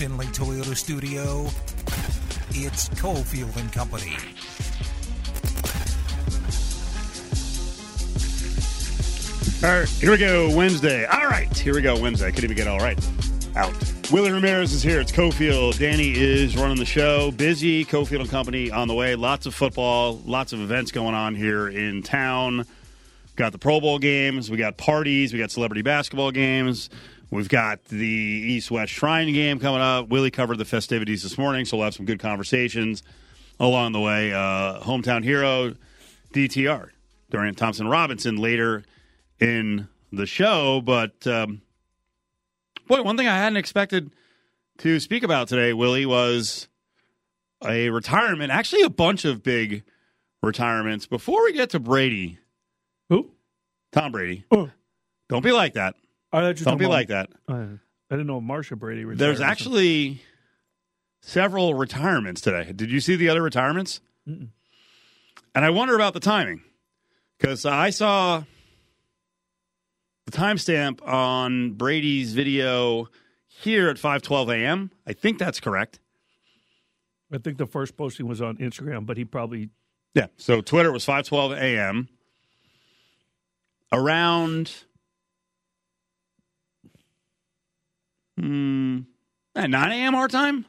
Findlay Toyota Studio, it's Cofield and Company. All right, here we go. Wednesday. All right, here we go. Wednesday. I couldn't even get all right. Out. Willie Ramirez is here. It's Cofield. Danny is running the show. Busy. Cofield and Company on the way. Lots of football. Lots of events going on here in town. Got the Pro Bowl games. We got parties. We got celebrity basketball games. We've got the East West Shrine game coming up. Willie covered the festivities this morning, so we'll have some good conversations along the way. Uh, hometown hero, DTR, Dorian Thompson Robinson, later in the show. But um, boy, one thing I hadn't expected to speak about today, Willie, was a retirement. Actually, a bunch of big retirements. Before we get to Brady, Who? Tom Brady, Oh, don't be like that. I Don't be like that. Oh, about- I, didn't know Marcia Brady. retired There's actually several retirements today. Did you see the other retirements? And I wonder about the timing because I saw the timestamp on Brady's video here at 5:12 a.m. I think that's correct. I think the first posting was on Instagram, but he probably Yeah. So Twitter was 5:12 a.m. Around hmm, at 9 a.m. our time.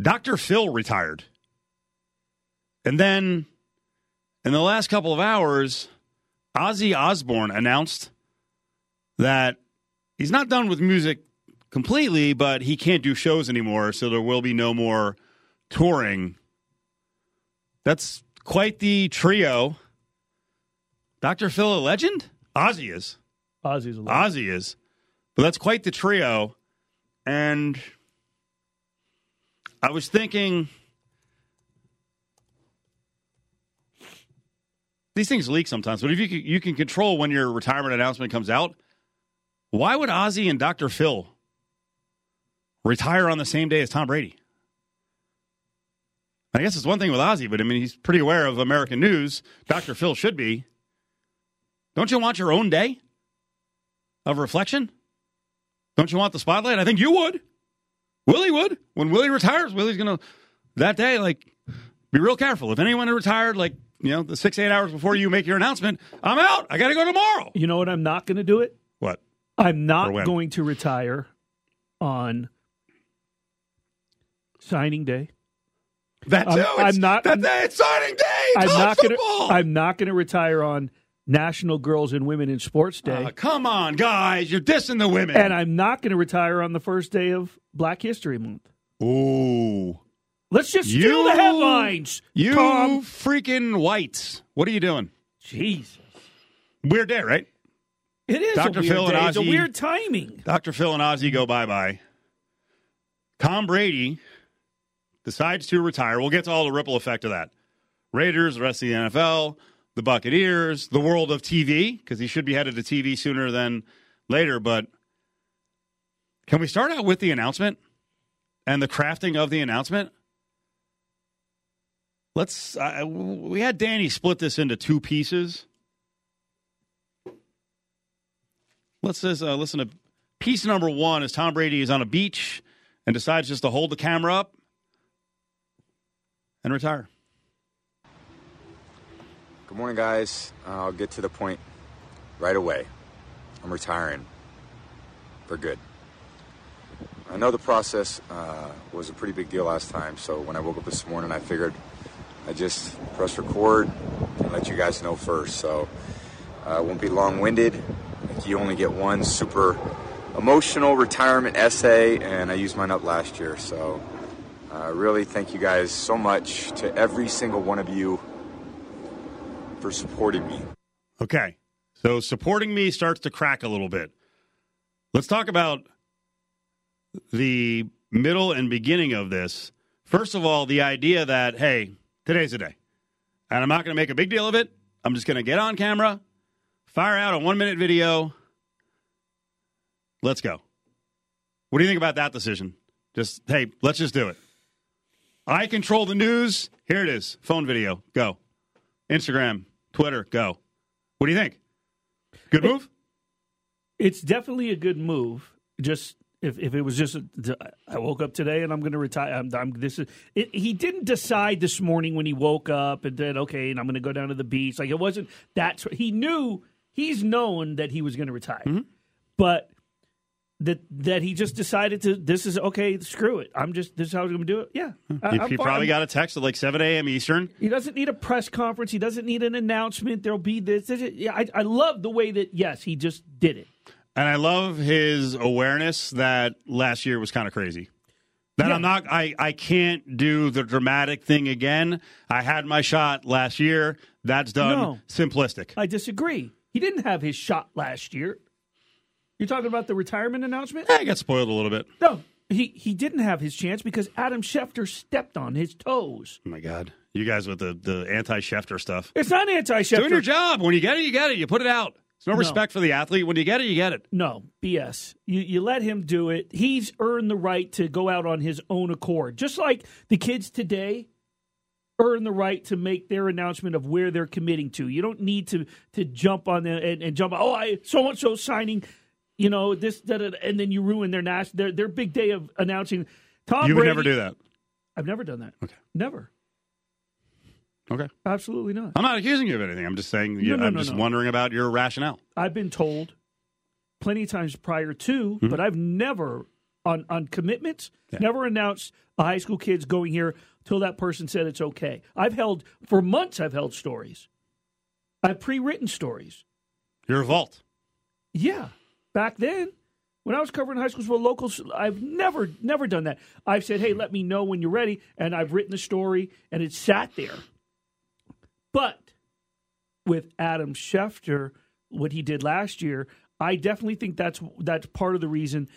Dr. Phil retired. And then in the last couple of hours, Ozzy Osbourne announced that he's not done with music completely, but he can't do shows anymore, so there will be no more touring. That's quite the trio. Dr. Phil, a legend? Ozzy is. Ozzy's a little. Ozzy is. But that's quite the trio. And I was thinking these things leak sometimes, but if you can, you can control when your retirement announcement comes out, why would Ozzy and Dr. Phil retire on the same day as Tom Brady? I guess it's one thing with Ozzy, but I mean, he's pretty aware of American news. Dr. Phil should be. Don't you want your own day of reflection? Don't you want the spotlight? I think you would. Willie would. When Willie retires, Willie's going to, that day, like, be real careful. If anyone retired, like, you know, the six, eight hours before you make your announcement, I'm out. I got to go tomorrow. You know what? I'm not going to do it. What? I'm not going to retire on signing day. That I'm- too. I'm not- That day, it's signing day. I'm not to. I'm not going to retire on National Girls and Women in Sports Day, Uh, come on, guys. You're dissing the women. and I'm not going to retire on the first day of Black History Month. Ooh. Let's just steal You- the headlines, You Tom. freaking whites. What are you doing? Jesus, Weird day, right? it is Dr. a weird Phil and day. It's a weird timing. Dr. Phil and Ozzy go bye bye. Tom Brady decides to retire. We'll get to all the ripple effect of that. Raiders, the rest of the NFL, the Buccaneers, the world of TV, because he should be headed to TV sooner than later. But can we start out with the announcement and the crafting of the announcement? Let's. We had Danny split this into two pieces. Let's just uh, listen to piece number one as Tom Brady is on a beach and decides just to hold the camera up and retire. Good morning, guys. I'll get to the point right away. I'm retiring for good. I know the process uh, was a pretty big deal last time, so when I woke up this morning, I figured I'd just press record and let you guys know first. So uh, it won't be long winded. You only get one super emotional retirement essay, and I used mine up last year. So uh, really thank you guys so much to every single one of you for supporting me. Okay. So supporting me starts to crack a little bit. Let's talk about the middle and beginning of this. First of all, the idea that, hey, today's the day. And I'm not going to make a big deal of it. I'm just going to get on camera, fire out a one minute video. Let's go. What do you think about that decision? Just, hey, let's just do it. I control the news. Here it is. Phone video. Go. Instagram, Twitter, go. What do you think? Good move? It's definitely a good move. Just If if it was just a, I woke up today and I'm going to retire. I'm, I'm this is it, he didn't decide this morning when he woke up and then okay, and I'm going to go down to the beach. Like it wasn't that he knew he's known that he was going to retire, mm-hmm. but that that he just decided to this is okay. Screw it. I'm just this is how I'm going to do it. Yeah, hmm. I, He, he probably got a text at like 7 a.m. Eastern. He doesn't need a press conference. He doesn't need an announcement. There'll be this. this yeah, I, I love the way that yes, he just did it. And I love his awareness that last year was kind of crazy. That Yeah. I'm not, I, I can't do the dramatic thing again. I had my shot last year. That's done. No. Simplistic. I disagree. He didn't have his shot last year. You're talking about the retirement announcement? I got spoiled a little bit. No, he he didn't have his chance because Adam Schefter stepped on his toes. Oh my God. You guys with the, the anti Schefter stuff. It's not anti-Schefter. Doing your job. When you get it, you get it. You put it out. There's no, respect for the athlete. When you get it, you get it. No, BS. You you let him do it. He's earned the right to go out on his own accord. Just like the kids today earn the right to make their announcement of where they're committing to. You don't need to to jump on them and, and jump. Oh, I so and so signing. You know this, that, and then you ruin their national their their big day of announcing. Tom you would Brady, never do that. I've never done that. Okay. Never. Okay. Absolutely not. I'm not accusing you of anything. I'm just saying, you, no, I'm no, just no. wondering about your rationale. I've been told plenty of times prior to, Mm-hmm. but I've never on on commitments, never announced a high school kid's going here till that person said it's okay. I've held for months. I've held stories. I've pre-written stories. You're vault. Yeah, back then when I was covering high schools for locals, I've never never done that. I've said, "Hey, let me know when you're ready," and I've written the story, and it sat there. But with Adam Schefter, what he did last year, I definitely think that's that's part of the reason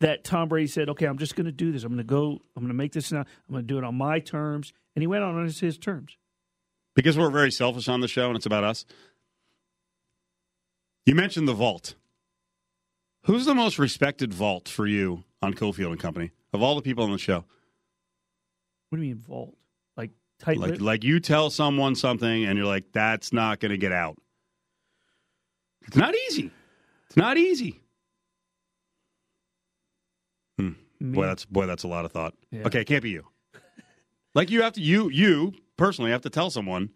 that Tom Brady said, "Okay, I'm just going to do this. I'm going to go. I'm going to make this now. I'm going to do it on my terms." And he went on his, his terms. Because we're very selfish on the show and it's about us. You mentioned the vault. Who's the most respected vault for you on Cofield and Company of all the people on the show? What do you mean vault? Like tight Like, like you tell someone something and you're like, that's not going to get out. It's not easy. It's not easy. Hmm. Boy, that's boy, that's a lot of thought. Yeah. Okay, it can't be you. like you have to, you you personally have to tell someone.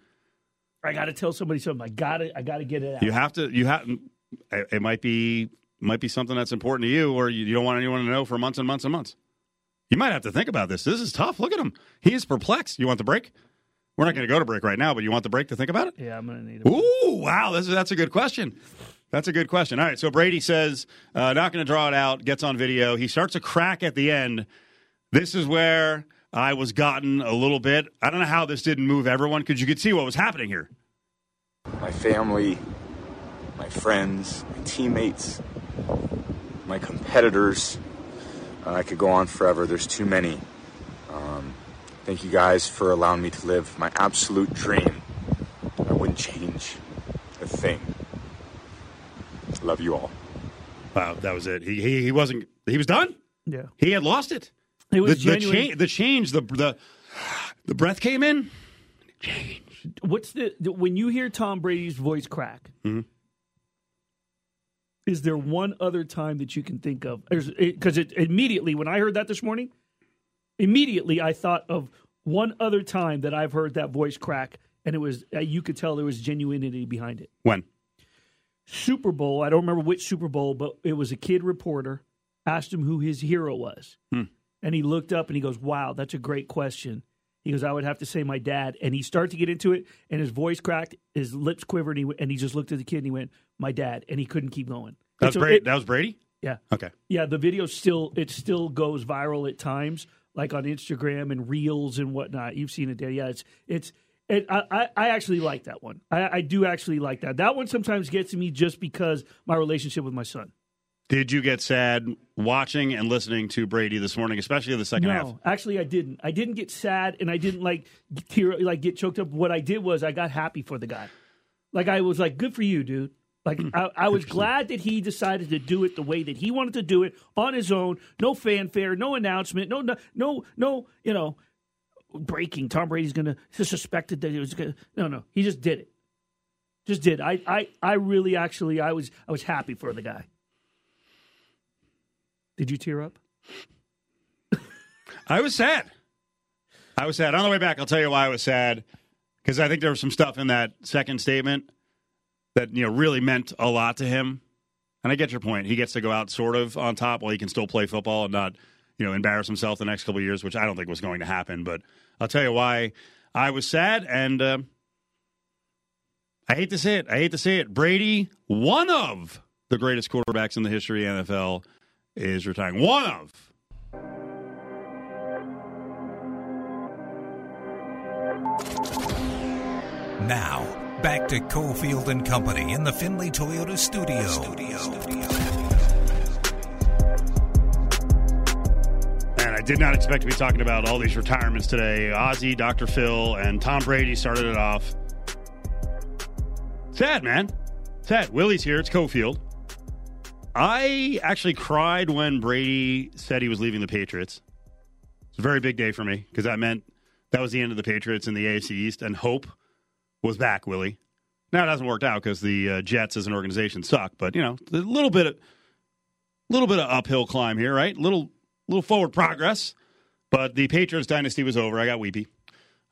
I got to tell somebody something. I got to I got to get it out. You have to. You have. It might be might be something that's important to you, or you, you don't want anyone to know for months and months and months. You might have to think about this. This is tough. Look at him. He is perplexed. You want the break? We're not going to go to break right now, but you want the break to think about it? yeah, I'm going to need it. Ooh, wow. That's, that's a good question. That's a good question. All right. So Brady says, uh, not going to draw it out, gets on video. He starts a crack at the end. This is where I was gotten a little bit. I don't know how this didn't move everyone because you could see what was happening here. my family, my friends, my teammates, my competitors. Uh, I could go on forever. There's too many. Um, thank you guys for allowing me to live my absolute dream. I wouldn't change a thing. Love you all. Wow, that was it. He, he, he wasn't, he was done. Yeah, He had lost it. it was the, the, cha- the change, the, the, the breath came in. Change. What's the, the when you hear Tom Brady's voice crack? Mm-hmm. Is there one other time that you can think of? Because it, immediately when I heard that this morning, immediately I thought of one other time that I've heard that voice crack, and it was uh, you could tell there was genuinity behind it. When? Super Bowl. I don't remember which Super Bowl, but it was a kid reporter asked him who his hero was, and he looked up and he goes, "Wow, that's a great question." He goes, "I would have to say my dad." And he started to get into it, and his voice cracked, his lips quivered, and he, and he just looked at the kid and he went, "My dad," and he couldn't keep going. That was so Brady. it- that was Brady? yeah, Okay. yeah. The video still it still goes viral at times, like on Instagram and Reels and whatnot. You've seen it there. Yeah, it's it's. It, I, I actually like that one. I, I do actually like that. That one sometimes gets to me just because my relationship with my son. Did you get sad watching and listening to Brady this morning, especially the second no, half? actually, I didn't. I didn't get sad, and I didn't like tear, like get choked up. What I did was I got happy for the guy. Like I was like, good for you, dude. Like Hmm. I, I was glad that he decided to do it the way that he wanted to do it on his own. No fanfare, no announcement, no no no no. You know, breaking. Tom Brady's gonna suspected that he was gonna. No, no, he just did it. Just did. I I I really actually I was I was happy for the guy. Did you tear up? I was sad. I was sad. On the way back, I'll tell you why I was sad because I think there was some stuff in that second statement that you know really meant a lot to him. And I get your point. He gets to go out sort of on top while he can still play football and not you know embarrass himself the next couple years, which I don't think was going to happen. But I'll tell you why I was sad and. Uh, I hate to say it. I hate to say it. Brady, one of the greatest quarterbacks in the history of NFL, is retiring. One of. Now, back to Cofield and Company in the Findlay Toyota studio. And I did not expect to be talking about all these retirements today. Ozzy, Dr. Phil, and Tom Brady started it off. Sad, man. Sad. Willie's here. It's Cofield. I actually cried when Brady said he was leaving the Patriots. It's a very big day for me because that meant that was the end of the Patriots in the AFC East, and hope was back, Willie. Now it hasn't worked out because the uh, Jets as an organization suck, but you know, a little bit of little bit of uphill climb here, right? Little little forward progress. But the Patriots dynasty was over. I got weepy.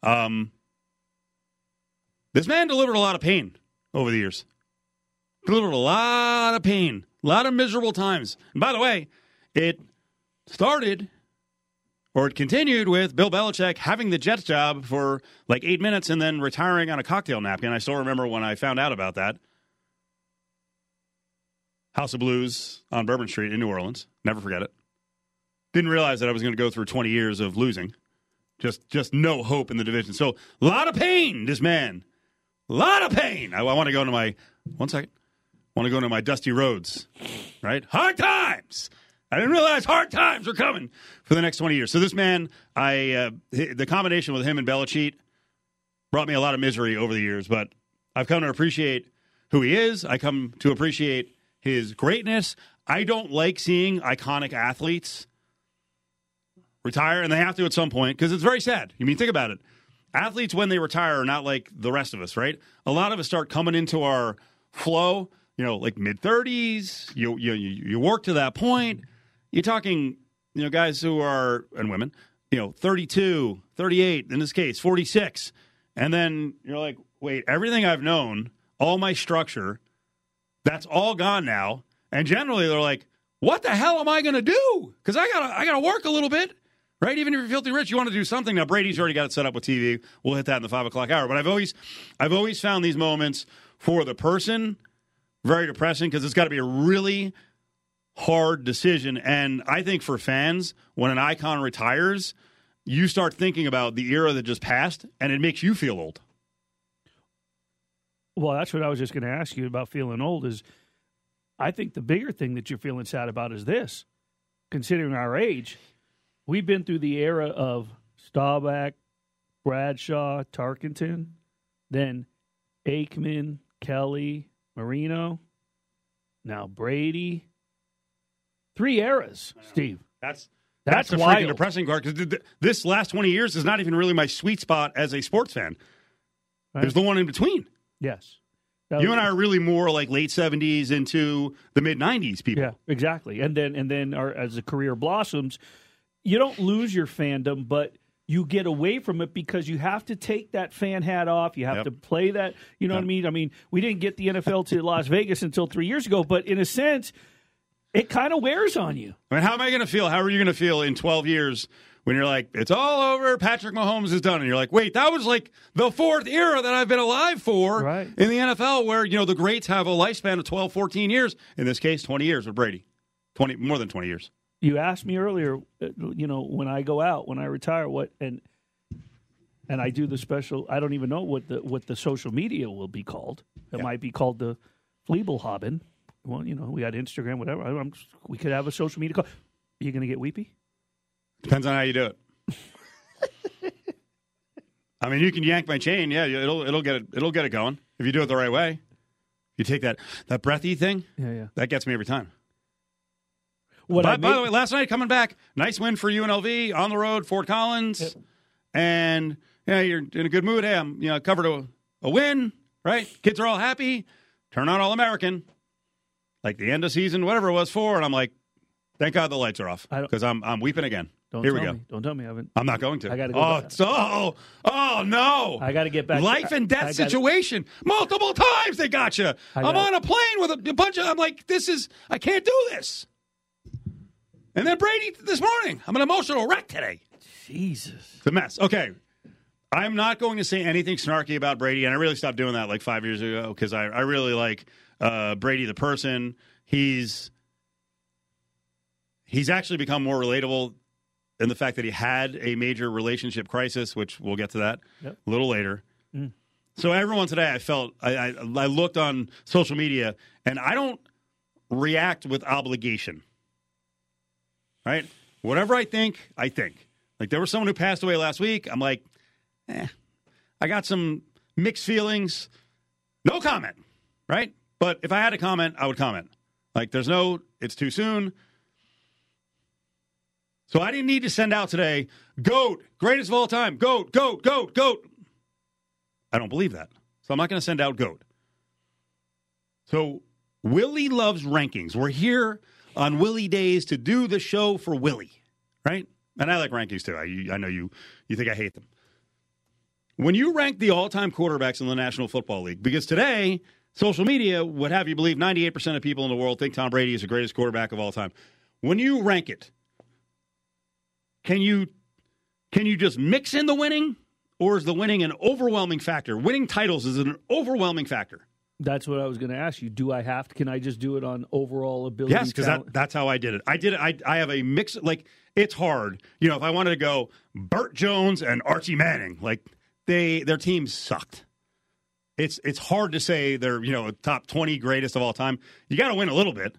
Um, this man delivered a lot of pain over the years. Delivered a lot of pain, a lot of miserable times. And by the way, it started or it continued with Bill Belichick having the Jets job for like eight minutes and then retiring on a cocktail napkin. I still remember when I found out about that. House of Blues on Bourbon Street in New Orleans. Never forget it. Didn't realize that I was going to go through 20 years of losing. Just just no hope in the division. So a lot of pain, this man. A lot of pain. I, I want to go into my one second. I want to go into my dusty roads. Right? Hard times. I didn't realize hard times were coming for the next 20 years. So this man, I uh, the combination with him and Belichick brought me a lot of misery over the years, but I've come to appreciate who he is. I come to appreciate his greatness. I don't like seeing iconic athletes retire, and they have to at some point because it's very sad. I mean, think about it. Athletes, when they retire, are not like the rest of us, right? A lot of us start coming into our flow, you know, like mid 30s. You, you, you work to that point. You're talking, you know, guys who are, and women, you know, 32, 38, in this case, 46. And then you're like, wait, everything I've known, all my structure, that's all gone now. And generally they're like, what the hell am I going to do? Because I got I got to work a little bit right? Even if you're filthy rich, you want to do something. Now Brady's already got it set up with TV. We'll hit that in the five o'clock hour. But I've always, I've always found these moments for the person very depressing because it's got to be a really hard decision. And I think for fans, when an icon retires, you start thinking about the era that just passed, and it makes you feel old. Well, that's what I was just going to ask you about feeling old. Is I think the bigger thing that you're feeling sad about is this, considering our age we've been through the era of Staubach, Bradshaw, Tarkenton, then Aikman, Kelly, Marino, now Brady. Three eras, Steve. That's that's, that's the freaking depressing part because this last twenty years is not even really my sweet spot as a sports fan. Right. There's the one in between. Yes. you and I are really more like late seventies into the mid nineties people. Yeah, exactly. And then and then our, as the career blossoms, you don't lose your fandom, but you get away from it because you have to take that fan hat off. You have yep. to play that. You know yep. what I mean? I mean, we didn't get the NFL to Las Vegas until three years ago, but in a sense, it kind of wears on you. I mean, how am I going to feel? How are you going to feel in 12 years when you're like, it's all over, Patrick Mahomes is done? And you're like, wait, that was like the fourth era that I've been alive for right. in the NFL where, you know, the greats have a lifespan of 12, 14 years. In this case, 20 years with Brady. 20, more than 20 years you asked me earlier, uh, you know, when I go out, when I retire, what and and I do the special. I don't even know what the what the social media will be called. It yeah. might be called the Fleebelhaben. Well, you know, we got Instagram, whatever. I'm, we could have a social media call. Are you going to get weepy? Depends on how you do it. I mean, you can yank my chain. Yeah, it'll it'll get it it'll get it going if you do it the right way. You take that that breathy thing. Yeah, yeah. That gets me every time. What by, by, the way, last night coming back, nice win for UNLV on the road, Fort Collins, yep. and yeah, you're in a good mood. Hey, I'm you know covered a, a win, right? Kids are all happy. Turn on All American, like the end of season, whatever it was for, and I'm like, Thank God the lights are off because I'm I'm weeping again. Don't Here tell we go. me. Don't tell me I haven't. I'm not going to. I gotta go Oh, back. oh, oh no! I gotta get back- Life and death I- situation. Multiple times they got you. I'm on a plane with a, a bunch of. I'm like, this is. I can't do this. And then Brady this morning. I'm an emotional wreck today. Jesus. It's a mess. Okay. I'm not going to say anything snarky about Brady, and I really stopped doing that like five years ago because I, I really like uh, Brady the person. He's he's actually become more relatable in the fact that he had a major relationship crisis, which we'll get to that Yep. a little later. So everyone today, I felt I, I, I looked on social media, and I don't react with obligation. Right? Whatever I think, I think. Like there was someone who passed away last week. I'm like, eh, I got some mixed feelings. No comment, right? But if I had to comment, I would comment. Like, there's no, it's too soon. So I didn't need to send out today, GOAT, greatest of all time, GOAT, GOAT, GOAT, GOAT. I don't believe that. So I'm not going to send out GOAT. So Willie loves rankings. We're here on Willie Days to do the show for Willie, right? And I like rankings too. I, I know you, you think I hate them. When you rank the all time quarterbacks in the National Football League, because today, social media would have you believe 98% of people in the world think Tom Brady is the greatest quarterback of all time. When you rank it, can you can you just mix in the winning or is the winning an overwhelming factor? Winning titles is an overwhelming factor. That's what I was going to ask you. Do I have to? Can I just do it on overall ability? Yes, because that, that's how I did it. I did it. I, I have a mix. Like it's hard. You know, if I wanted to go Bert Jones and Archie Manning, like they their teams sucked. It's it's hard to say they're you know top twenty greatest of all time. You got to win a little bit.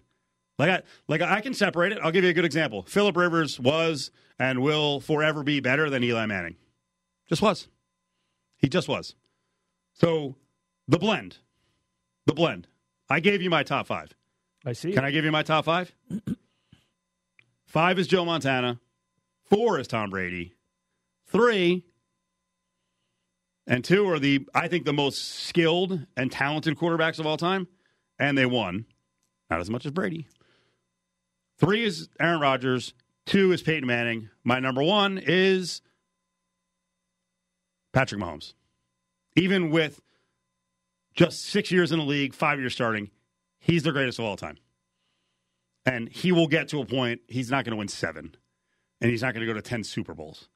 Like I like I can separate it. I'll give you a good example. Philip Rivers was and will forever be better than Eli Manning. Just was. He just was. So the blend, the blend. I gave you my top five. I see. Can. I give you my top five? five is Joe Montana. Four is Tom Brady. Three and two are the, I think, the most skilled and talented quarterbacks of all time. And they won. Not as much as Brady. Three is Aaron Rodgers. Two is Peyton Manning. My number one is Patrick Mahomes. Even with just six years in the league, five years starting, he's the greatest of all time. And he will get to a point, he's not going to win seven, and he's not going to go to 10 Super Bowls.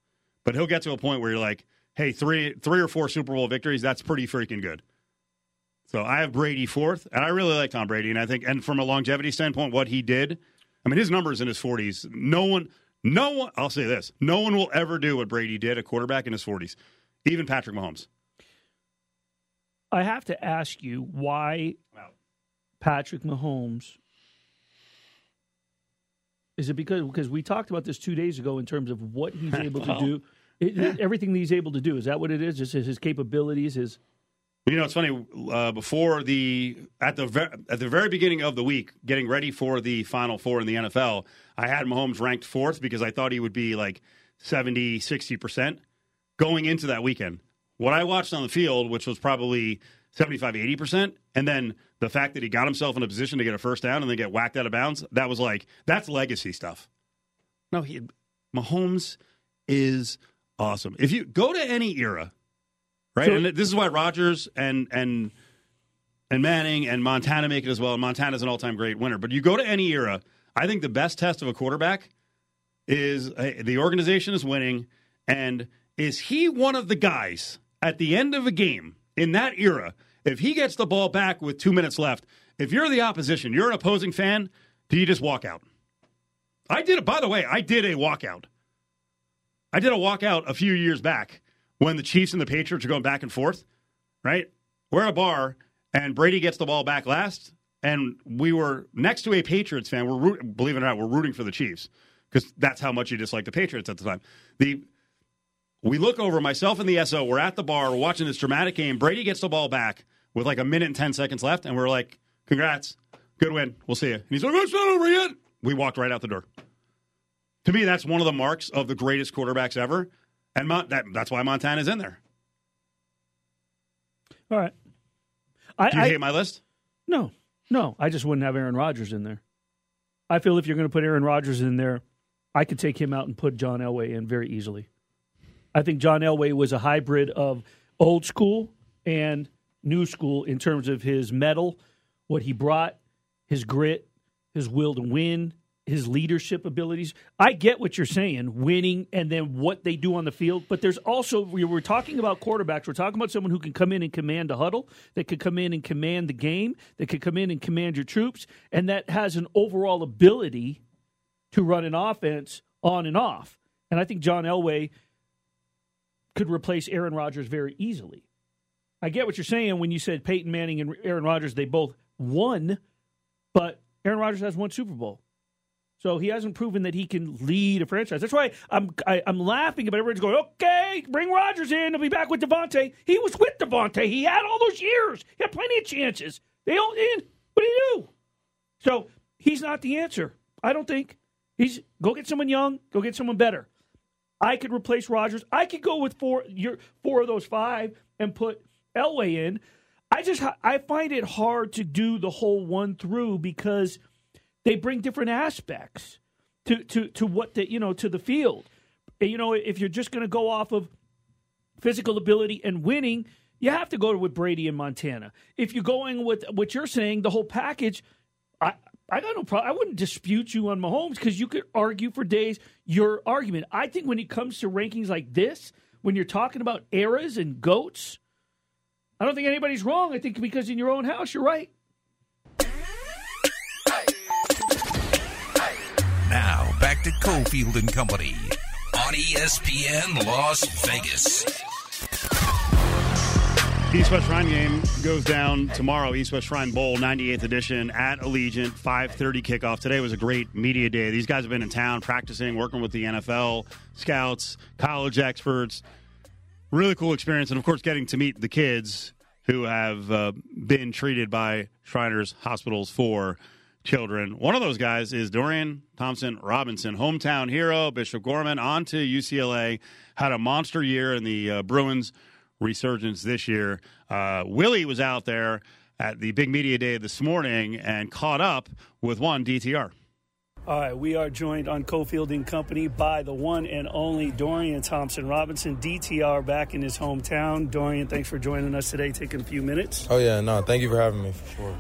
But he'll get to a point where you're like, hey, three, three or four Super Bowl victories, that's pretty freaking good. So I have Brady fourth, and I really like Tom Brady. And I think, and from a longevity standpoint, what he did, I mean, his numbers in his 40s, no one, no one, I'll say this, no one will ever do what Brady did, a quarterback in his 40s, even Patrick Mahomes. I have to ask you why Patrick Mahomes. Is it because because we talked about this two days ago in terms of what he's able to do, It- it- everything he's able to do? Is that what it is? Just his, his capabilities, his You know, it's funny. Uh, before the at the ver- at the very beginning of the week, getting ready for the Final Four in the NFL, I had Mahomes ranked fourth because I thought he would be like 70, 60 percent going into that weekend. What I watched on the field, which was probably 75, 80 percent, and then the fact that he got himself in a position to get a first down and then get whacked out of bounds, that was like that's legacy stuff. No, he Mahomes is awesome. If you go to any era, right? So- and this is why Rodgers and and and Manning and Montana make it as well. And Montana's an all-time great winner. But you go to any era, I think the best test of a quarterback is uh, the organization is winning, and is he one of the guys at the end of a game in that era? If he gets the ball back with two minutes left, if you're the opposition, you're an opposing fan, do you just walk out? I did it. By the way, I did a walkout. I did a walkout a few years back when the Chiefs and the Patriots are going back and forth, right? We're at a bar and Brady gets the ball back last, and we were next to a Patriots fan. We're root, believe it or not, we're rooting for the Chiefs because that's how much you dislike the Patriots at the time. The we look over myself and the SO. We're at the bar. We're watching this dramatic game. Brady gets the ball back with like a minute and ten seconds left, and we're like, "Congrats, good win. We'll see you." And he's like, "It's not over yet." We walked right out the door. To me, that's one of the marks of the greatest quarterbacks ever, and Mon- that, that's why Montana's in there. all right. I, Do you I hate my list? no no. I just wouldn't have Aaron Rodgers in there. I feel if you're going to put Aaron Rodgers in there, I could take him out and put John Elway in very easily. I think John Elway was a hybrid of old school and new school in terms of his mettle, what he brought, his grit, his will to win, his leadership abilities. I get what you're saying, winning and then what they do on the field, but there's also we were talking about quarterbacks. We're talking about someone who can come in and command a huddle, that could come in and command the game, that could come in and command your troops, and that has an overall ability to run an offense on and off. And I think John Elway could replace Aaron Rodgers very easily. I get what you're saying when you said Peyton Manning and Aaron Rodgers, they both won, but Aaron Rodgers has one Super Bowl. So he hasn't proven that he can lead a franchise. That's why I'm I, am i am laughing, but everyone's going, okay, bring Rodgers in. He'll be back with Davante. He was with Davante. He had all those years. He had plenty of chances. They all in. What do you do? So he's not the answer. I don't think. He's go get someone young. Go get someone better. I could replace Rodgers. I could go with four your four of those five and put Elway in. I just I find it hard to do the whole one through because they bring different aspects to to to what the you know to the field. You know, if you're just going to go off of physical ability and winning, you have to go with Brady in Montana. If you're going with what you're saying, the whole package, I I got no problem. I wouldn't dispute you on Mahomes because you could argue for days your argument. I think when it comes to rankings like this, when you're talking about eras and goats, I don't think anybody's wrong. I think because in your own house, you're right. Cofield and Company on ESPN Las Vegas. East West Shrine game goes down tomorrow. East West Shrine Bowl, 98th edition at Allegiant, 5:30 kickoff. Today was a great media day. These guys have been in town practicing, working with the NFL scouts, college experts really cool experience, and of course, getting to meet the kids who have uh, been treated by Shriners Hospitals for Children. One of those guys is Dorian Thompson Robinson, hometown hero, Bishop Gorman, on to UCLA. Had a monster year in the uh, Bruins resurgence this year. Uh, Willie was out there at the big media day this morning and caught up with one DTR. All right, we are joined on Cofield and Company by the one and only Dorian Thompson Robinson, DTR, back in his hometown. Dorian, thanks for joining us today, taking a few minutes. Oh yeah, no, thank you for having me for sure.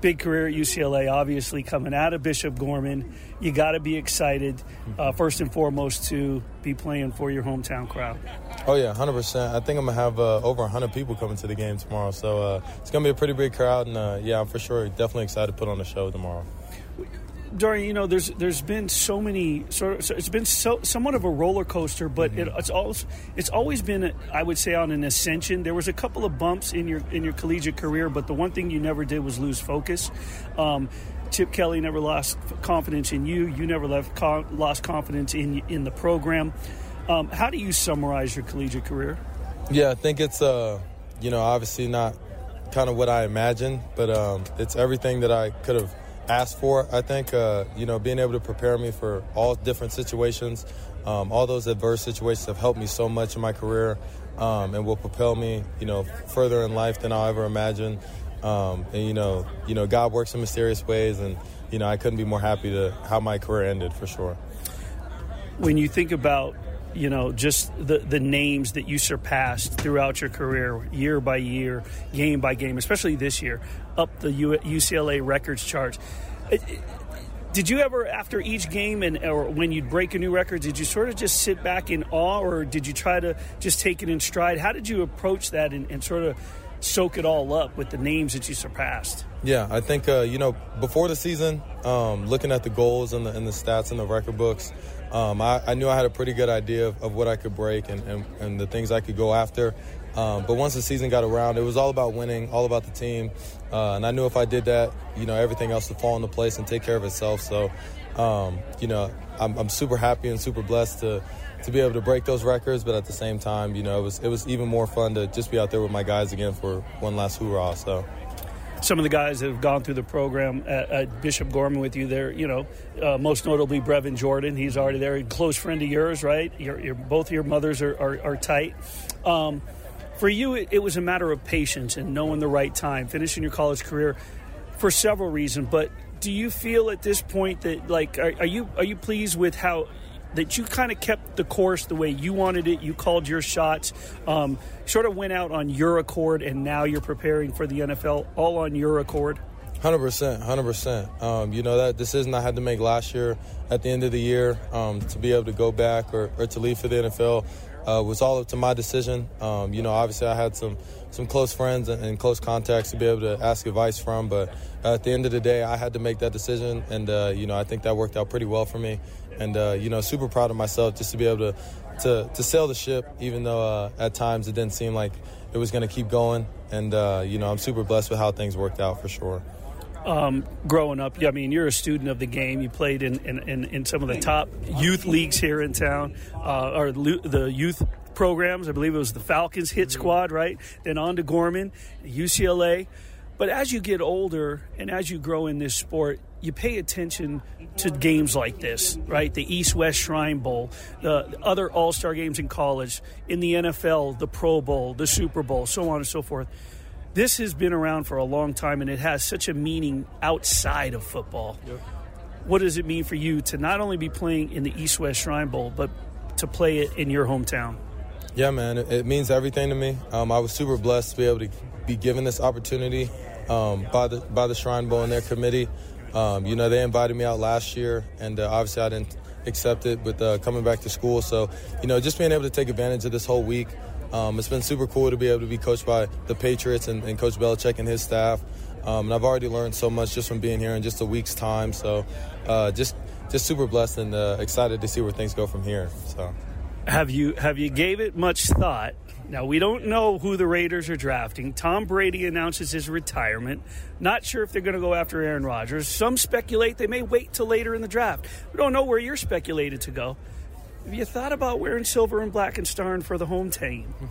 Big career at UCLA, obviously coming out of Bishop Gorman. You got to be excited, uh, first and foremost, to be playing for your hometown crowd. Oh yeah, hundred percent. I think I'm gonna have uh, over hundred people coming to the game tomorrow, so uh, it's gonna be a pretty big crowd, and uh, yeah, I'm for sure definitely excited to put on the show tomorrow. Dorian, you know, there's there's been so many sort of, so it's been so somewhat of a roller coaster, but mm-hmm. it, it's always it's always been I would say on an ascension. There was a couple of bumps in your in your collegiate career, but the one thing you never did was lose focus. Um, Chip Kelly never lost confidence in you. You never left con- lost confidence in in the program. Um, how do you summarize your collegiate career? Yeah, I think it's uh, you know obviously not kind of what I imagined, but um, it's everything that I could have asked for. I think uh, you know being able to prepare me for all different situations, um, all those adverse situations have helped me so much in my career, um, and will propel me you know further in life than I'll ever imagine. Um, and you know, you know, God works in mysterious ways, and you know, I couldn't be more happy to how my career ended for sure. When you think about you know, just the, the names that you surpassed throughout your career, year by year, game by game, especially this year, up the UCLA records charts. Did you ever, after each game and or when you'd break a new record, did you sort of just sit back in awe, or did you try to just take it in stride? How did you approach that and, and sort of soak it all up with the names that you surpassed? Yeah, I think uh, you know before the season, um, looking at the goals and the, and the stats and the record books, um, I, I, knew I had a pretty good idea of, of what I could break and, and, and, the things I could go after. Um, but once the season got around, it was all about winning, all about the team. Uh, and I knew if I did that, you know, everything else would fall into place and take care of itself. So, um, you know, I'm, I'm, super happy and super blessed to to be able to break those records. But at the same time, you know, it was it was even more fun to just be out there with my guys again for one last hoorah. So some of the guys that have gone through the program at, at Bishop Gorman with you there, you know, uh, most notably Brevin Jordan. He's already there. A close friend of yours, right? Your, both your mothers are, are, are tight. Um, for you, it, it, was a matter of patience and knowing the right time, finishing your college career for several reasons. But do you feel at this point that like are, are you are you pleased with how that you kind of kept the course the way you wanted it. You called your shots, um, sort of went out on your accord, and now you're preparing for the NFL all on your accord. Hundred percent, hundred percent. Um, you know that decision I had to make last year at the end of the year um, to be able to go back or, or to leave for the NFL uh, was all up to my decision. Um, you know, obviously I had some some close friends and, and, close contacts to be able to ask advice from, but at the end of the day, I had to make that decision, and uh, you know I think that worked out pretty well for me and uh, you know, super proud of myself just to be able to to, to sail the ship, even though uh, at times it didn't seem like it was going to keep going. And uh, you know, I'm super blessed with how things worked out for sure. Um, growing up, I mean, you're a student of the game. You played in, in, in, in some of the top youth leagues here in town, uh, or the youth programs. I believe it was the Falcons hit squad, right? Then on to Gorman, UCLA. But as you get older and as you grow in this sport, you pay attention to games like this, right? The East West Shrine Bowl, the other All Star games in college, in the NFL, the Pro Bowl, the Super Bowl, so on and so forth. This has been around for a long time and it has such a meaning outside of football. Yep. What does it mean for you to not only be playing in the East West Shrine Bowl, but to play it in your hometown? Yeah, man, it, means everything to me. Um, I was super blessed to be able to be given this opportunity um, by the by the Shrine Bowl and their committee. Um, you know, they invited me out last year, and uh, obviously I didn't accept it with uh, coming back to school. So, you know, just being able to take advantage of this whole week. Um, it's been super cool to be able to be coached by the Patriots and, and Coach Belichick and his staff. Um, and I've already learned so much just from being here in just a week's time. So, uh, just just super blessed and uh, excited to see where things go from here. So, have you have you gave it much thought now, we don't know who the Raiders are drafting. Tom Brady announces his retirement. Not sure if they're going to go after Aaron Rodgers. Some speculate they may wait till later in the draft. We don't know where you're speculated to go. Have you thought about wearing silver and black and starring for the home team?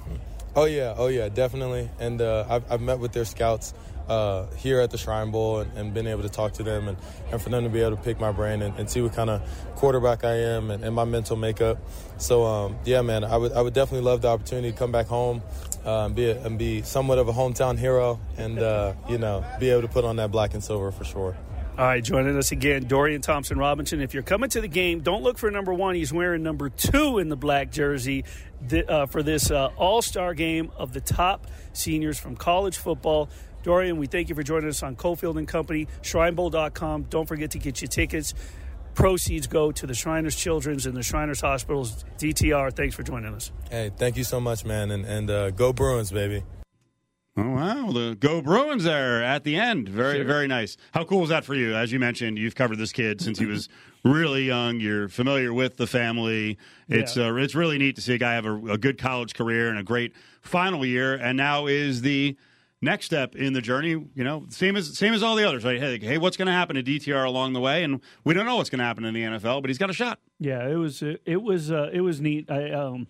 Oh, yeah. Oh, yeah, definitely. And uh, I've, I've met with their scouts uh, here at the Shrine Bowl and, and, been able to talk to them and, and for them to be able to pick my brain and, and see what kind of quarterback I am and, and my mental makeup. So um, yeah, man, I would I would definitely love the opportunity to come back home uh, and be a, and be somewhat of a hometown hero and uh, you know be able to put on that black and silver for sure. All right, joining us again, Dorian Thompson Robinson. If you're coming to the game, don't look for number one. He's wearing number two in the black jersey uh, for this uh, All Star game of the top seniors from college football. Dorian, we thank you for joining us on Cofield and Company, ShrineBowl.com. Don't forget to get your tickets. Proceeds go to the Shriners Children's and the Shriners Hospitals. DTR, thanks for joining us. Hey, thank you so much, man, and, and uh, go Bruins, baby. Oh, wow. The Go Bruins there at the end. Very, sure. very nice. How cool is that for you? As you mentioned, you've covered this kid since he was really young. You're familiar with the family. It's yeah. uh, it's really neat to see a guy have a, a, good college career and a great final year, and now is the next step in the journey, you know, same as same as all the others, right? Hey, hey what's going to happen to DTR along the way? And we don't know what's going to happen in the NFL, but he's got a shot. Yeah, it was it was uh, it was neat. I, um,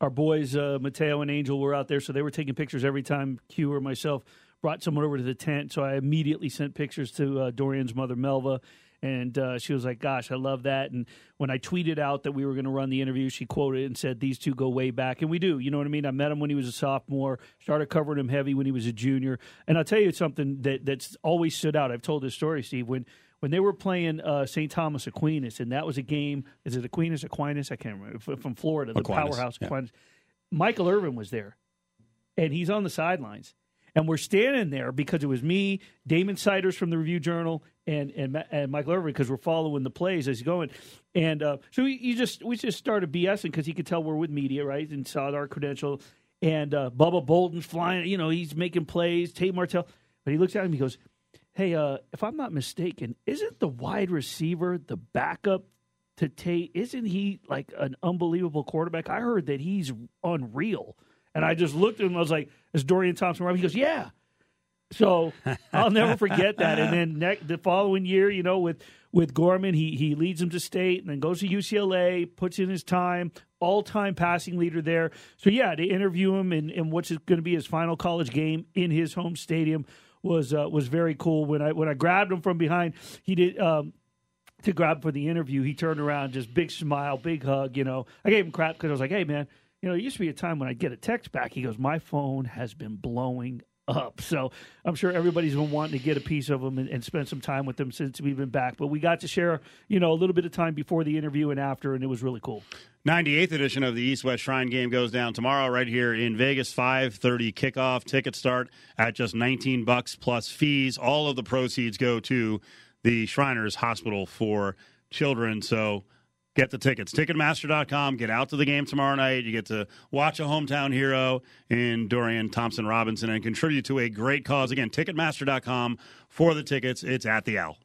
our boys uh, Mateo and Angel were out there, so they were taking pictures every time Q or myself brought someone over to the tent. So I immediately sent pictures to uh, Dorian's mother Melva and uh, she was like, "Gosh, I love that." And when I tweeted out that we were going to run the interview, she quoted and said, "These two go way back," and we do. You know what I mean? I met him when he was a sophomore, started covering him heavy when he was a junior, and I'll tell you something that that's always stood out. I've told this story, Steve, when. When they were playing uh, St. Thomas Aquinas, and that was a game. Is it Aquinas Aquinas? I can't remember. From Florida, the Aquinas, powerhouse yeah. Aquinas. Michael Irvin was there, and he's on the sidelines. And we're standing there because it was me, Damon Siders from the Review Journal, and and, and Michael Irvin because we're following the plays as he's going. And uh, so we, just we just started BSing because he could tell we're with media, right? And saw our credential. And uh, Bubba Bolden's flying, you know, he's making plays. Tate Martell, but he looks at him. He goes, "Hey, uh, if I'm not mistaken, isn't the wide receiver the backup to Tate? Isn't he like an unbelievable quarterback? I heard that he's unreal." And I just looked at him. I was like, "Is Dorian Thompson right?" He goes, "Yeah." So I'll never forget that. And then ne- the following year, you know, with with Gorman, he he leads them to state and then goes to UCLA, puts in his time, all time passing leader there. So yeah, to interview him in, in what's going to be his final college game in his home stadium was uh, was very cool. When I when I grabbed him from behind, he did. Um, to grab for the interview, he turned around, just big smile, big hug. You know, I gave him crap because I was like, "Hey, man, you know, it used to be a time when I'd get a text back. He goes, My phone has been blowing up. So I'm sure everybody's been wanting to get a piece of them and, and, spend some time with them since we've been back. But we got to share, you know, a little bit of time before the interview and after, and it was really cool. 98th edition of the East West Shrine game goes down tomorrow right here in Vegas. 5:30 kickoff. Tickets start at just 19 bucks plus fees. All of the proceeds go to the Shriners Hospital for Children. So get the tickets. Ticketmaster.com. Get out to the game tomorrow night. You get to watch a hometown hero in Dorian Thompson Robinson and contribute to a great cause. Again, Ticketmaster.com for the tickets. It's at the Owl.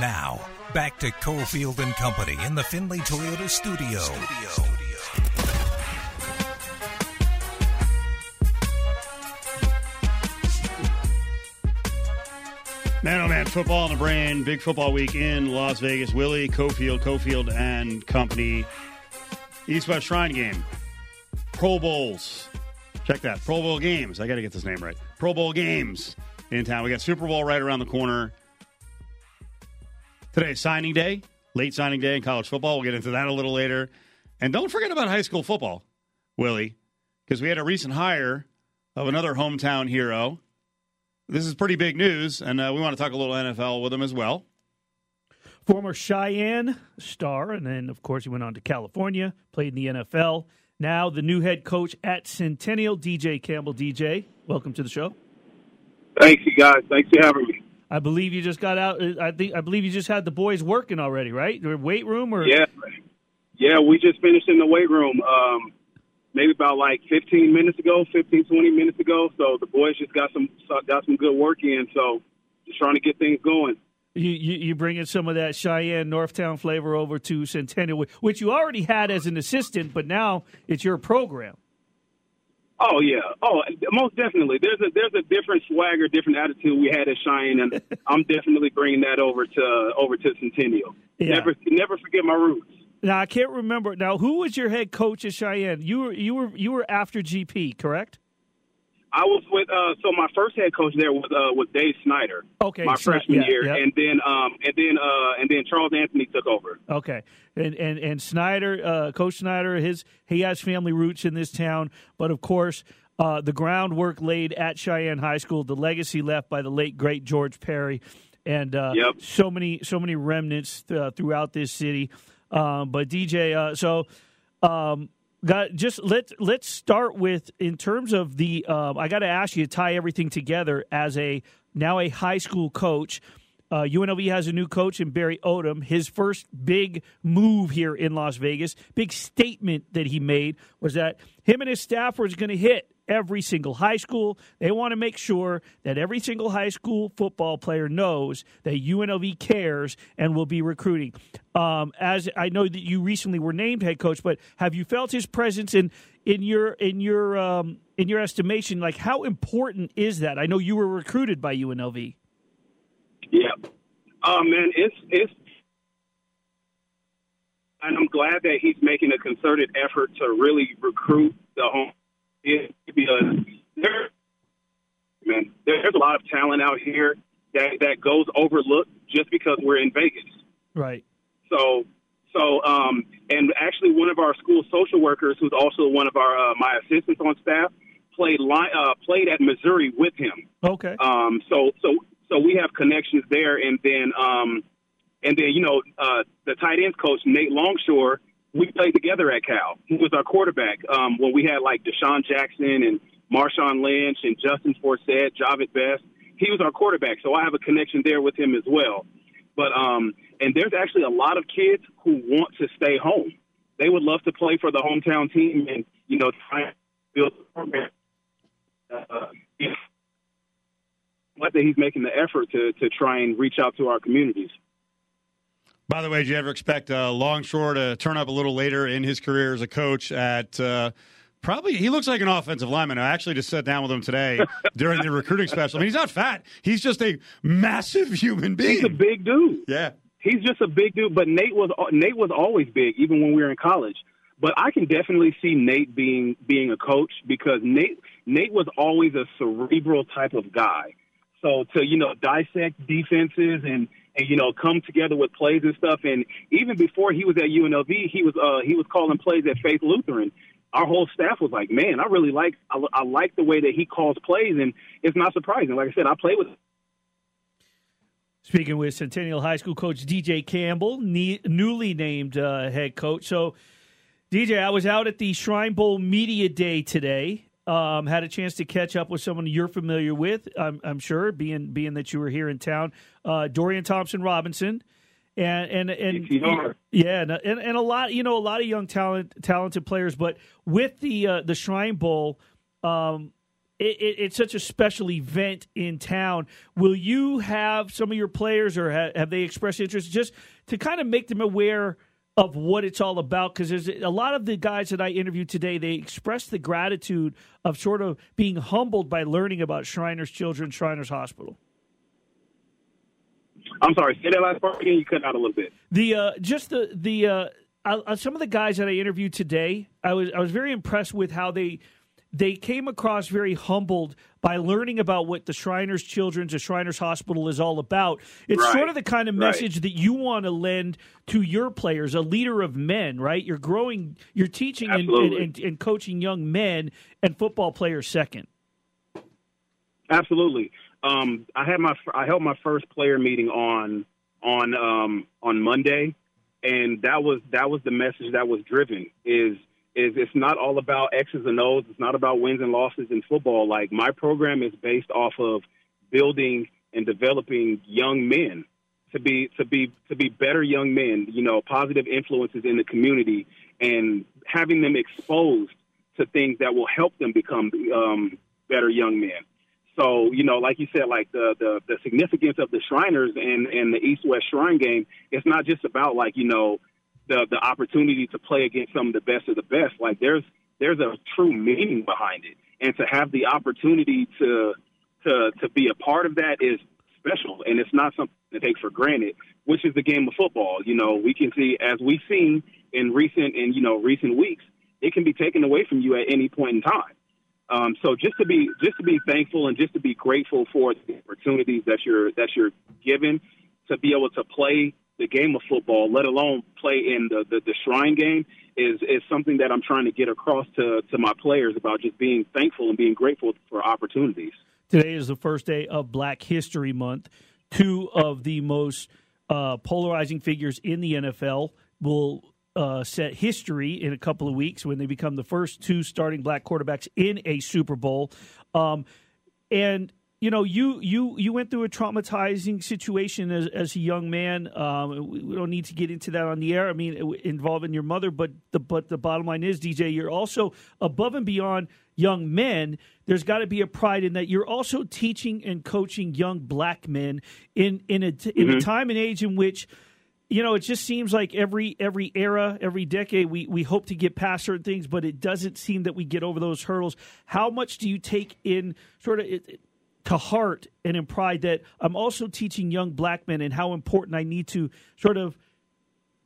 Now, back to Cofield and Company in the Findlay Toyota studio. studio. Man, oh man, football on the brain. Big football week in Las Vegas. Willie, Cofield, Cofield and Company. East West Shrine game. Pro Bowls. Check that. Pro Bowl games. I got to get this name right. Pro Bowl games in town. We got Super Bowl right around the corner. Today, signing day, late signing day in college football. We'll get into that a little later. And don't forget about high school football, Willie, because we had a recent hire of another hometown hero this is pretty big news, and uh, we want to talk a little NFL with him as well. Former Cheyenne star, and then, of course, he went on to California, played in the NFL. Now, the new head coach at Centennial, DJ Campbell. DJ, welcome to the show. Thanks, you guys. Thanks for having me. I believe you just got out. Uh, I think I believe you just had the boys working already, right? The weight room, or yeah, yeah. We just finished in the weight room. Um, maybe about like 15 minutes ago, 15, 20 minutes ago. So the boys just got some got some good work in. So just trying to get things going. You, you, you bringing some of that Cheyenne Northtown flavor over to Centennial, which you already had as an assistant, but now it's your program. Oh yeah, oh most definitely. There's a there's a different swagger, different attitude we had at Cheyenne, and I'm definitely bringing that over to over to Centennial. Yeah. Never never forget my roots. Now I can't remember. Now who was your head coach at Cheyenne? You were you were you were after GP, correct? I was with uh, so my first head coach there was uh, was Dave Snyder. Okay, my freshman yeah, year, yeah. and then um, and then uh, and then Charles Anthony took over. Okay, and and and Snyder, uh, Coach Snyder, his he has family roots in this town, but of course. Uh, the groundwork laid at Cheyenne High School, the legacy left by the late great George Perry, and uh, yep. so many so many remnants th- throughout this city. Um, but DJ, uh, so um, got just let let's start with in terms of the. Uh, I got to ask you to tie everything together as a now a high school coach. Uh, UNLV has a new coach in Barry Odom. His first big move here in Las Vegas, big statement that he made was that him and his staff was going to hit every single high school. They want to make sure that every single high school football player knows that UNLV cares and will be recruiting. Um, as I know that you recently were named head coach, but have you felt his presence in in your in your um, in your estimation? Like how important is that? I know you were recruited by UNLV. Yeah, oh man, it's it's and I'm glad that he's making a concerted effort to really recruit the home because there, man, there's a lot of talent out here that that goes overlooked just because we're in Vegas. Right. So, so, um, and actually, one of our school social workers, who's also one of our uh, my assistants on staff, played line, uh, played at Missouri with him. Okay. Um, so, so, so we have connections there, and then, um, and then you know, uh, the tight ends coach Nate Longshore we played together at Cal. He was our quarterback um, when we had like DeSean Jackson and Marshawn Lynch and Justin Forsett, Jahvid Best. He was our quarterback, so I have a connection there with him as well. But um, and there's actually a lot of kids who want to stay home. They would love to play for the hometown team and you know try and build a program. Uh, that he's making the effort to to try and reach out to our communities. By the way, did you ever expect uh, Longshore to turn up a little later in his career as a coach at uh, probably he looks like an offensive lineman. I actually just sat down with him today during the recruiting special. I mean, he's not fat. He's just a massive human being. He's a big dude. Yeah. He's just a big dude, but Nate was Nate was always big, even when we were in college. But I can definitely see Nate being being a coach because Nate Nate was always a cerebral type of guy. So to you know dissect defenses and you know come together with plays and stuff. And even before he was at UNLV, he was uh, he was calling plays at Faith Lutheran. our whole staff was like, man, I really like I, I like the way that he calls plays, and it's not surprising. Like I said, I play with. Speaking with Centennial High School coach DJ Campbell, ne- newly named uh, head coach. So, DJ, I was out at the Shrine Bowl Media Day today. Um, had a chance to catch up with someone you're familiar with, I'm, I'm sure, being being that you were here in town. Uh, Dorian Thompson Robinson, and and and yeah, and, and, a lot, you know, a lot of young talent, talented players. But with the uh, the Shrine Bowl, um, it, it, it's such a special event in town. Will you have some of your players, or have, have they expressed interest, just to kind of make them aware? Of what it's all about because there's a lot of the guys that I interviewed today they express the gratitude of sort of being humbled by learning about Shriners Children Shriners Hospital. I'm sorry, say that last part again. You cut out a little bit. The uh, just the the uh, uh, some of the guys that I interviewed today, I was I was very impressed with how they they came across very humbled by learning about what the Shriners Children's, the Shriners Hospital is all about. It's right. sort of the kind of message right. that you want to lend to your players, a leader of men, right? You're growing, you're teaching and, and, and, coaching young men and football players second. Absolutely. Um, I had my I held my first player meeting on on um, on Monday, and that was that was the message that was driven is is it's not all about X's and O's. It's not about wins and losses in football. Like my program is based off of building and developing young men to be to be to be better young men. You know, positive influences in the community and having them exposed to things that will help them become um, better young men. So, you know, like you said, like the, the, the significance of the Shriners and, and the East West Shrine game, it's not just about like, you know, the the opportunity to play against some of the best of the best. Like there's there's a true meaning behind it, and to have the opportunity to to to be a part of that is special, and it's not something to take for granted. Which is the game of football. You know, we can see as we've seen in recent in you know recent weeks, it can be taken away from you at any point in time. Um, so just to be just to be thankful and just to be grateful for the opportunities that you're that you're given to be able to play the game of football, let alone play in the, the, the shrine game, is is something that I'm trying to get across to, to my players about just being thankful and being grateful for opportunities. Today is the first day of Black History Month. Two of the most uh, polarizing figures in the NFL will uh, set history in a couple of weeks when they become the first two starting black quarterbacks in a Super Bowl. Um, and you know, you you you went through a traumatizing situation as, as a young man. Um, we don't need to get into that on the air. I mean, involving your mother, but the but the bottom line is, DJ, you're also above and beyond young men. There's got to be a pride in that. You're also teaching and coaching young black men in in a in mm-hmm. a time and age in which you know, it just seems like every every era, every decade, we we hope to get past certain things, but it doesn't seem that we get over those hurdles. How much do you take in sort of it, to heart and in pride that I'm also teaching young black men and how important I need to sort of,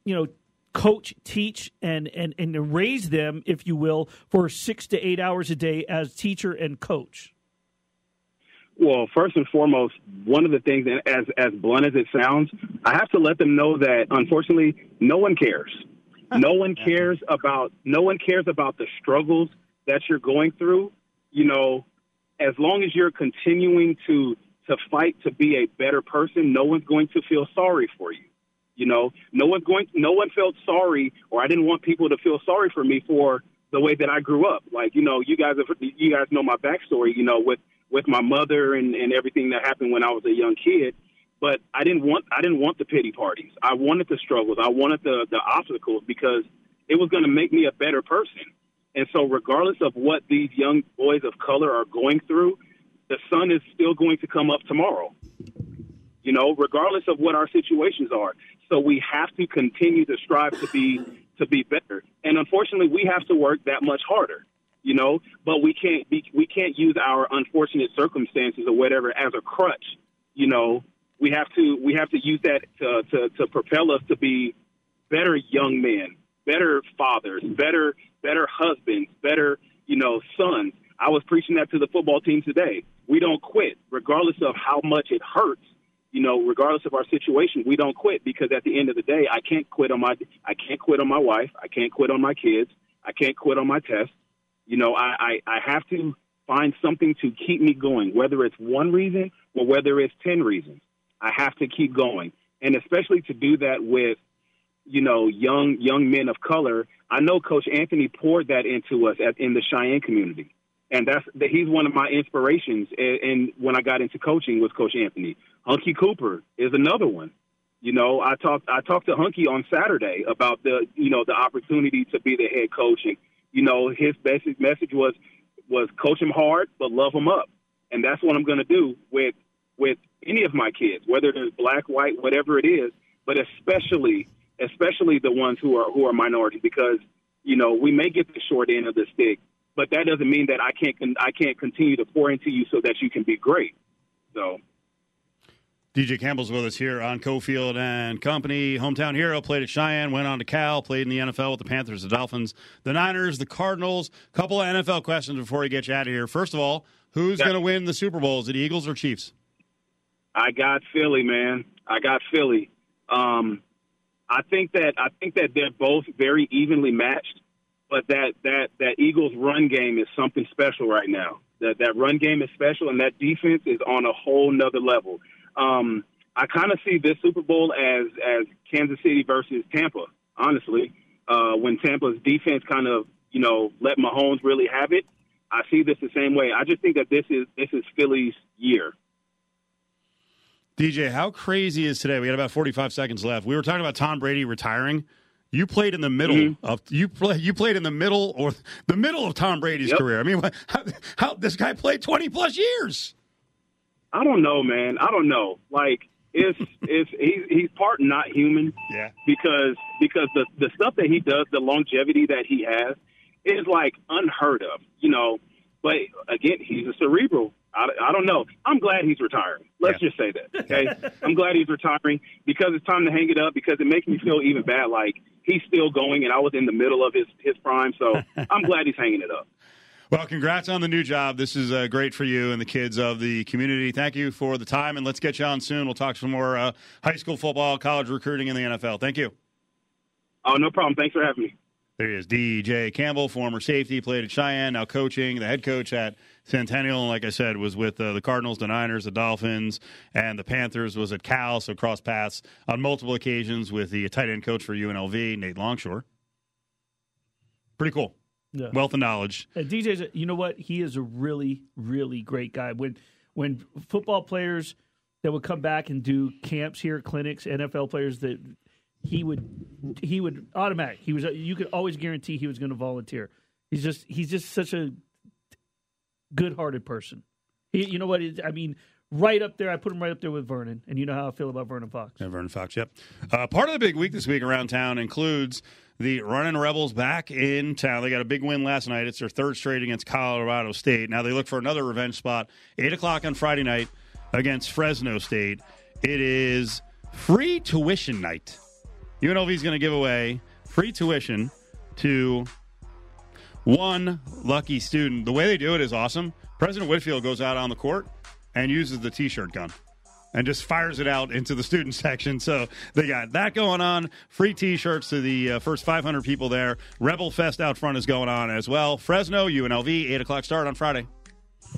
you know, coach, teach, and and and raise them, if you will, for six to eight hours a day as teacher and coach. Well, first and foremost, one of the things, and as as blunt as it sounds, I have to let them know that unfortunately, no one cares. No one cares about no one cares about the struggles that you're going through. You know, as long as you're continuing to to fight to be a better person, no one's going to feel sorry for you. You know, no one's going. No one felt sorry, or I didn't want people to feel sorry for me for the way that I grew up. Like, you know, you guys have, you guys know my backstory. You know, with with my mother and and everything that happened when I was a young kid. But I didn't want I didn't want the pity parties. I wanted the struggles. I wanted the the obstacles because it was going to make me a better person. And so, regardless of what these young boys of color are going through, the sun is still going to come up tomorrow. You know, regardless of what our situations are. So we have to continue to strive to be to be better. And unfortunately, we have to work that much harder. You know, but we can't be, we can't use our unfortunate circumstances or whatever as a crutch. You know, we have to we have to use that to to, to propel us to be better young men, better fathers, better better husbands, better, you know, sons. I was preaching that to the football team today. We don't quit, regardless of how much it hurts. You know, regardless of our situation, we don't quit because at the end of the day, I can't quit on my I can't quit on my wife. I can't quit on my kids. I can't quit on my test. You know, I, I, I have to find something to keep me going, whether it's one reason or whether it's 10 reasons. I have to keep going. And especially to do that with, you know, young young men of color. I know Coach Anthony poured that into us at, in the Cheyenne community. And that's that he's one of my inspirations. And, and when I got into coaching was Coach Anthony. Hunkie Cooper is another one. You know, I talked I talked to Hunkie on Saturday about the you know the opportunity to be the head coach, and you know his basic message was was coach him hard but love him up, and that's what I'm going to do with with any of my kids, whether they're black, white, whatever it is, but especially especially the ones who are who are minority, because you know we may get the short end of the stick, but that doesn't mean that I can't I can't continue to pour into you so that you can be great. So. DJ Campbell's with us here on Cofield and Company. Hometown hero, played at Cheyenne, went on to Cal, played in the NFL with the Panthers, the Dolphins, the Niners, the Cardinals. Couple of NFL questions before we get you out of here. First of all, who's going to win the Super Bowl? Is it Eagles or Chiefs? I got Philly, man. I got Philly. Um, I think that I think that they're both very evenly matched, but that that that Eagles run game is something special right now. That that run game is special, and that defense is on a whole nother level. Um, I kind of see this Super Bowl as as Kansas City versus Tampa. Honestly, uh, when Tampa's defense kind of you know let Mahomes really have it, I see this the same way. I just think that this is this is Philly's year. DJ, how crazy is today? We got about 45 seconds left. We were talking about Tom Brady retiring. You played in the middle mm-hmm. of you play you played in the middle or the middle of Tom Brady's yep. career. I mean, how, how this guy played 20 plus years? I don't know, man. I don't know. Like it's it's he's he's part not human. Yeah. Because because the the stuff that he does, the longevity that he has, is like unheard of. You know. But again, he's a cerebral I, I don't know. I'm glad he's retiring. Let's yeah. just say that. Okay, I'm glad he's retiring because it's time to hang it up. Because it makes me feel even bad. Like he's still going, and I was in the middle of his his prime. So I'm glad he's hanging it up. Well, congrats on the new job. This is uh, great for you and the kids of the community. Thank you for the time, and let's get you on soon. We'll talk some more uh, high school football, college recruiting in the NFL. Thank you. Oh, no problem. Thanks for having me. There he is, DJ Campbell, former safety, played at Cheyenne, now coaching, the head coach at Centennial. And like I said, was with uh, the Cardinals, the Niners, the Dolphins, and the Panthers. Was at Cal, so cross paths on multiple occasions with the tight end coach for UNLV, Nate Longshore. Pretty cool. Yeah. Wealth of knowledge. And DJ's, you know what? He is a really, really great guy. When when football players that would come back and do camps here, clinics, NFL players that he would he would automatic. He was you could always guarantee he was going to volunteer. He's just he's just such a good-hearted person. He, you know what? I mean, right up there. I put him right up there with Vernon, and you know how I feel about Vernon Fox. Yeah, Vernon Fox. Yep. Uh, part of the big week this week around town includes the Running Rebels back in town. They got a big win last night. It's their third straight against Colorado State. Now they look for another revenge spot. Eight o'clock on Friday night against Fresno State. It is free tuition night. UNLV is going to give away free tuition to one lucky student. The way they do it is awesome. President Whitfield goes out on the court and uses the t-shirt gun and just fires it out into the student section. So they got that going on. Free T-shirts to the uh, first 500 people there. Rebel Fest out front is going on as well. Fresno, UNLV, eight o'clock start on Friday.